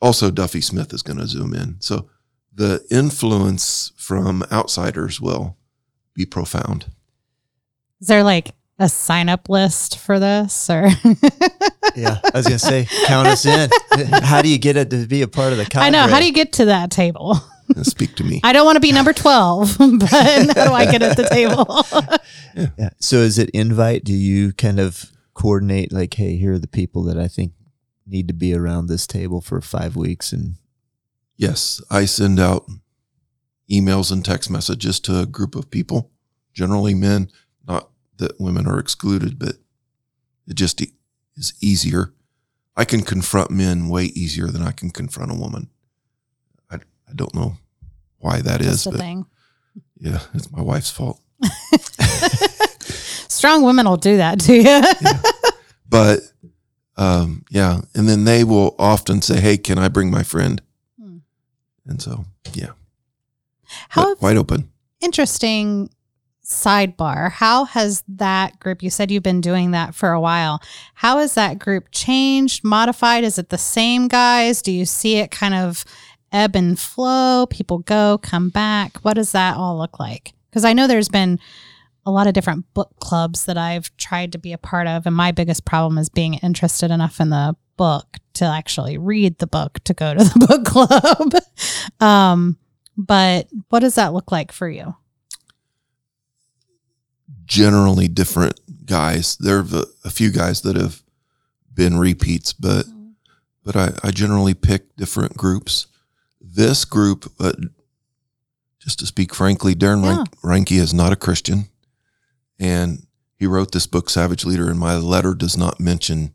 [SPEAKER 4] also Duffy Smith is going to zoom in. So the influence from outsiders will be profound.
[SPEAKER 2] Is there like a sign up list for this or
[SPEAKER 1] Yeah, I was gonna say, count us in. How do you get it to be a part of the? Cadre?
[SPEAKER 2] I know how do you get to that table?
[SPEAKER 4] Speak to me.
[SPEAKER 2] I don't want to be number 12, but how do I get at the table?
[SPEAKER 1] Yeah. So is it invite? Do you kind of coordinate like, hey, here are the people that I think need to be around this table for five weeks, and
[SPEAKER 4] Yes, I send out emails and text messages to a group of people, generally men, not that women are excluded, but it just e- is easier. I can confront men way easier than I can confront a woman. I, I don't know why that is,
[SPEAKER 2] That's the
[SPEAKER 4] but
[SPEAKER 2] thing.
[SPEAKER 4] yeah, it's my wife's fault.
[SPEAKER 2] Strong women will do that to you.
[SPEAKER 4] But um, yeah, and then they will often say, "Hey, can I bring my friend?"
[SPEAKER 2] Hmm.
[SPEAKER 4] And so, yeah,
[SPEAKER 2] How
[SPEAKER 4] wide open.
[SPEAKER 2] interesting sidebar. How has that group, you said you've been doing that for a while. How has that group changed, modified? Is it the same guys? Do you see it kind of ebb and flow? People go, come back. What does that all look like? Because I know there's been a lot of different book clubs that I've tried to be a part of. And my biggest problem is being interested enough in the book to actually read the book to go to the book club. um, but what does that look like for you?
[SPEAKER 4] Generally different guys. There are a few guys that have been repeats, but but I, I generally pick different groups. This group, uh, just to speak frankly, Darren
[SPEAKER 2] Yeah.
[SPEAKER 4] Rank- is not a Christian, and he wrote this book, Savage Leader, and my letter does not mention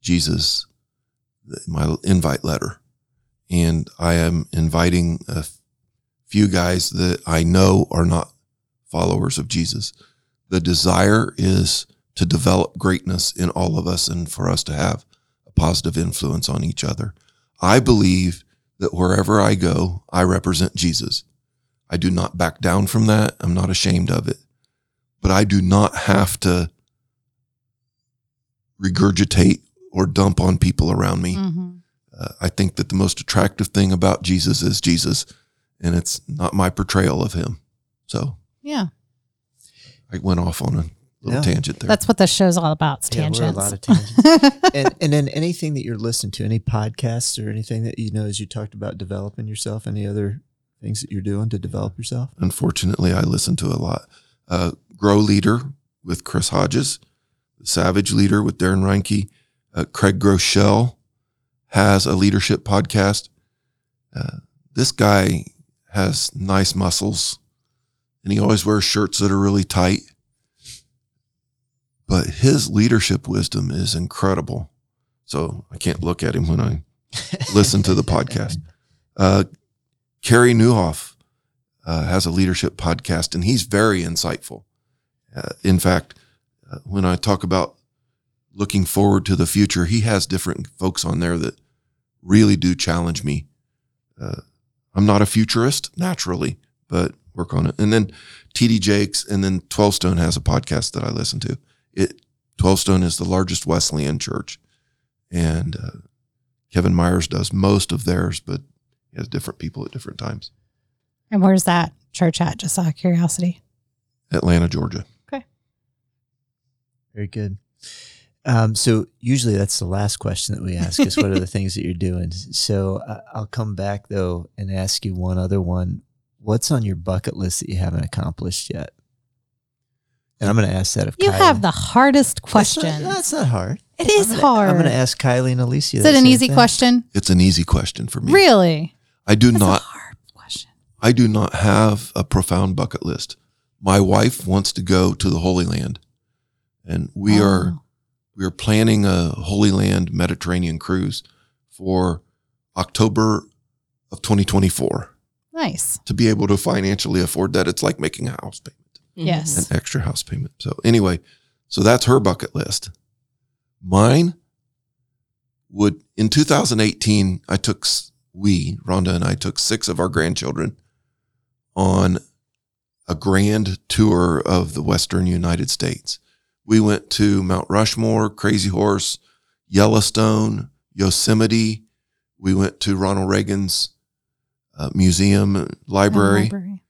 [SPEAKER 4] Jesus. My invite letter, and I am inviting a few guys that I know are not followers of Jesus the desire is to develop greatness in all of us and for us to have a positive influence on each other. I believe that wherever I go, I represent Jesus. I do not back down from that. I'm not ashamed of it. But I do not have to regurgitate or dump on people around me.
[SPEAKER 2] Mm-hmm.
[SPEAKER 4] Uh, I think that the most attractive thing about Jesus is Jesus, and it's not my portrayal of him. So
[SPEAKER 2] Yeah.
[SPEAKER 4] I went off on a little
[SPEAKER 1] Yeah.
[SPEAKER 4] tangent there.
[SPEAKER 2] That's what the show's all about. It's
[SPEAKER 1] Yeah, we're
[SPEAKER 2] tangents.
[SPEAKER 1] a lot of tangents. and and then anything that you're listening to, any podcasts or anything that you know, as you talked about developing yourself, any other things that you're doing to develop yourself?
[SPEAKER 4] Unfortunately, I listen to a lot. Uh, Grow Leader with Chris Hodges, Savage Leader with Darren Reinke, uh, Craig Groeschel has a leadership podcast. Uh, this guy has nice muscles, and he always wears shirts that are really tight. But his leadership wisdom is incredible. So I can't look at him when I listen to the podcast. Uh, Carey Nieuwhof uh, has a leadership podcast, and he's very insightful. Uh, in fact, uh, when I talk about looking forward to the future, he has different folks on there that really do challenge me. Uh, I'm not a futurist naturally, but work on it. And then TD Jakes, and then 12 Stone has a podcast that I listen to. It 12 Stone is the largest Wesleyan church, and uh, Kevin Myers does most of theirs, but he has different people at different times.
[SPEAKER 2] And where's that church at? Just out of curiosity.
[SPEAKER 4] Atlanta, Georgia. Okay.
[SPEAKER 1] Very good. Um, so usually that's the last question that we ask is what are the things that you're doing? So uh, I'll come back though and ask you one other one. What's on your bucket list that you haven't accomplished yet? And I'm going to ask that of
[SPEAKER 2] You
[SPEAKER 1] Kylie.
[SPEAKER 2] have the hardest
[SPEAKER 1] That's
[SPEAKER 2] question.
[SPEAKER 1] not, that's not hard.
[SPEAKER 2] it is
[SPEAKER 1] I'm gonna-
[SPEAKER 2] hard.
[SPEAKER 1] I'm going to ask Kylie and Alicia.
[SPEAKER 2] is it an easy
[SPEAKER 1] thing.
[SPEAKER 2] question?
[SPEAKER 4] It's an easy question for me.
[SPEAKER 2] Really?
[SPEAKER 4] I do
[SPEAKER 2] It's
[SPEAKER 4] not
[SPEAKER 2] a hard question.
[SPEAKER 4] I do not have a profound bucket list. My wife wants to go to the Holy Land. And we oh. are
[SPEAKER 2] Oh.
[SPEAKER 4] we are planning a Holy Land Mediterranean cruise for October of 2024
[SPEAKER 2] Nice.
[SPEAKER 4] to be able to financially afford that. It's like making a house payment, mm-hmm.
[SPEAKER 2] Yes.
[SPEAKER 4] an extra house payment. So anyway, so that's her bucket list. Mine would in 2018 I took we Rhonda and I took six of our grandchildren on a grand tour of the western United States. We went to Mount Rushmore, Crazy Horse, Yellowstone, Yosemite. We went to Ronald Reagan's uh, museum, library,
[SPEAKER 2] Library.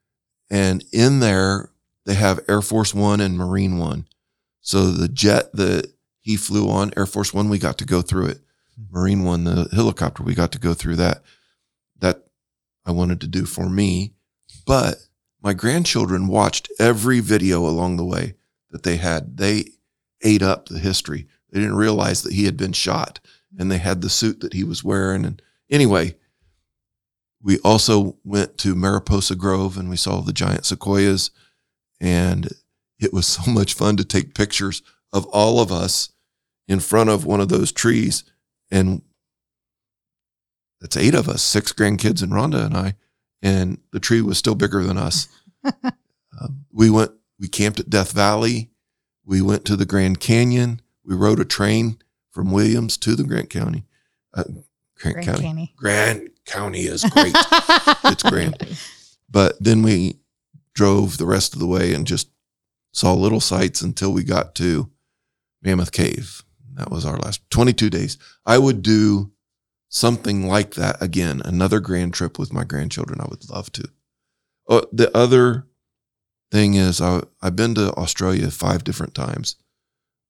[SPEAKER 4] and in there they have Air Force One and Marine One. So the jet that he flew on, Air Force One, we got to go through it. Marine One, the helicopter, we got to go through that. That I wanted to do for me. But my grandchildren watched every video along the way that they had. They ate up the history. They didn't realize that he had been shot and they had the suit that he was wearing. And anyway, we also went to Mariposa Grove and we saw the giant sequoias. And it was so much fun to take pictures of all of us in front of one of those trees. And that's eight of us, six grandkids and Rhonda and I. And the tree was still bigger than us. Um, we went, we camped at Death Valley. We went to the Grand Canyon. We rode a train from Williams to the Grant County. Uh, Grant,
[SPEAKER 2] Grand
[SPEAKER 4] County.
[SPEAKER 2] Canyon.
[SPEAKER 4] Grand County is great. it's grand. But then we drove the rest of the way and just saw little sights until we got to Mammoth Cave. That was our last 22 days. I would do something like that again, another grand trip with my grandchildren. I would love to. Uh, the other thing is, I, I've been to Australia five different times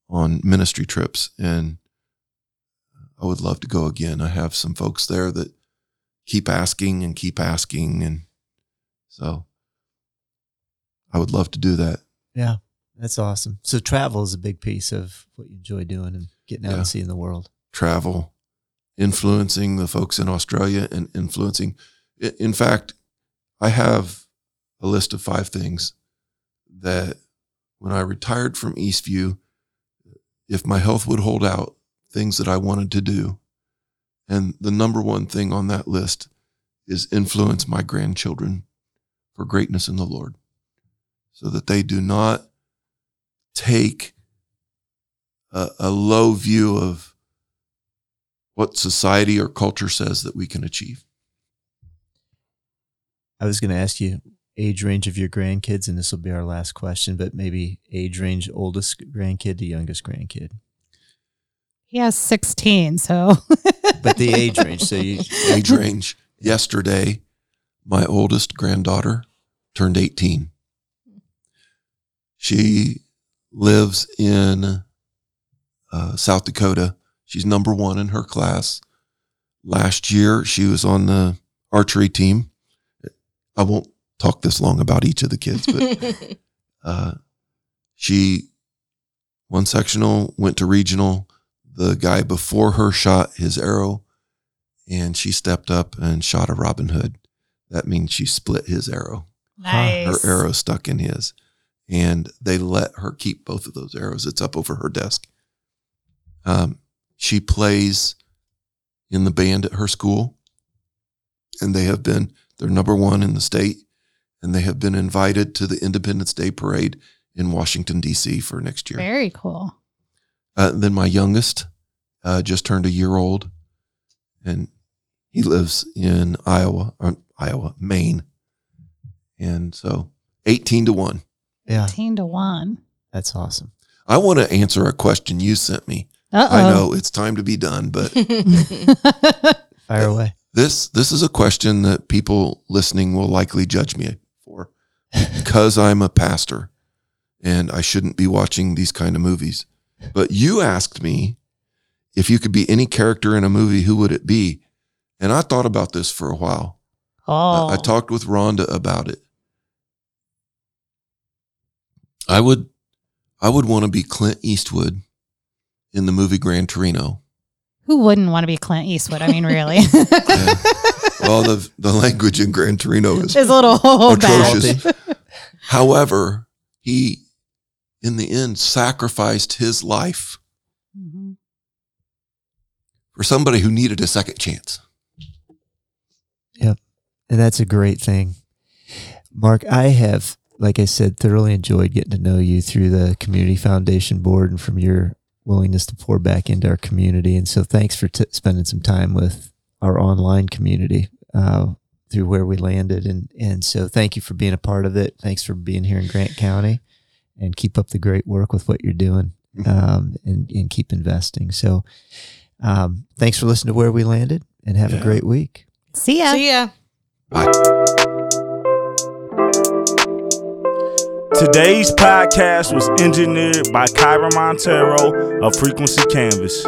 [SPEAKER 4] on ministry trips, and I would love to go again. I have some folks there that keep asking and keep asking, and so I would love to do that.
[SPEAKER 1] Yeah, that's awesome. So travel is a big piece of what you enjoy doing and getting out
[SPEAKER 4] Yeah.
[SPEAKER 1] and seeing the world.
[SPEAKER 4] travel, influencing the folks in Australia and influencing. In fact, I have a list of five things that when I retired from Eastview, if my health would hold out, things that I wanted to do. And the number one thing on that list is influence my grandchildren for greatness in the Lord so that they do not take a, a low view of what society or culture says that we can achieve.
[SPEAKER 1] I was going to ask you age range of your grandkids, and this will be our last question, but maybe age range oldest grandkid to youngest grandkid.
[SPEAKER 2] He has 16, so
[SPEAKER 1] But the age range. So you,
[SPEAKER 4] Age range. Yesterday, my oldest granddaughter turned 18. She lives in uh, South Dakota. She's number one in her class. Last year, she was on the archery team. I won't talk this long about each of the kids, but uh, she one sectional went to regional. The guy before her shot his arrow, and she stepped up and shot a Robin Hood. That means she split his arrow.
[SPEAKER 2] nice.
[SPEAKER 4] Her arrow stuck in his, and they let her keep both of those arrows. It's up over her desk. Um, she plays in the band at her school, and they have been they're number one in the state, and they have been invited to the Independence Day parade in Washington D.C. for next year.
[SPEAKER 2] Very cool.
[SPEAKER 4] Uh, then my youngest uh, just turned a year old, and he lives in Iowa, or Iowa, Maine, and so eighteen to one.
[SPEAKER 1] yeah,
[SPEAKER 2] 18 to 1.
[SPEAKER 1] that's awesome.
[SPEAKER 4] I want to answer a question you sent me.
[SPEAKER 2] Uh-oh.
[SPEAKER 4] I know it's time to be done, but
[SPEAKER 1] Fire away.
[SPEAKER 4] this this is a question that people listening will likely judge me for because I'm a pastor and I shouldn't be watching these kind of movies. But you asked me if you could be any character in a movie, who would it be? And I thought about this for a while.
[SPEAKER 2] oh.
[SPEAKER 4] I, I oh. talked with Rhonda about it. I would I would want to be Clint Eastwood in the movie Gran Torino.
[SPEAKER 2] Who wouldn't want to be Clint Eastwood? I mean, really.
[SPEAKER 4] Yeah. well, the the language in Gran Torino is
[SPEAKER 2] It's a little
[SPEAKER 4] atrocious. However, he in the end sacrificed his life
[SPEAKER 2] Mhm.
[SPEAKER 4] for somebody who needed a second chance. Yep.
[SPEAKER 1] And that's a great thing. Mark, I have, like I said, thoroughly enjoyed getting to know you through the Community Foundation Board and from your willingness to pour back into our community. And so thanks for t- spending some time with our online community uh, through where we landed. And, and so thank you for being a part of it. Thanks for being here in Grant County and keep up the great work with what you're doing um, and, and keep investing. So um, thanks for listening to Where We Landed and have a great week.
[SPEAKER 2] See ya.
[SPEAKER 3] See ya.
[SPEAKER 4] Bye.
[SPEAKER 5] Today's podcast was engineered by Kyra Montero of Frequency Canvas.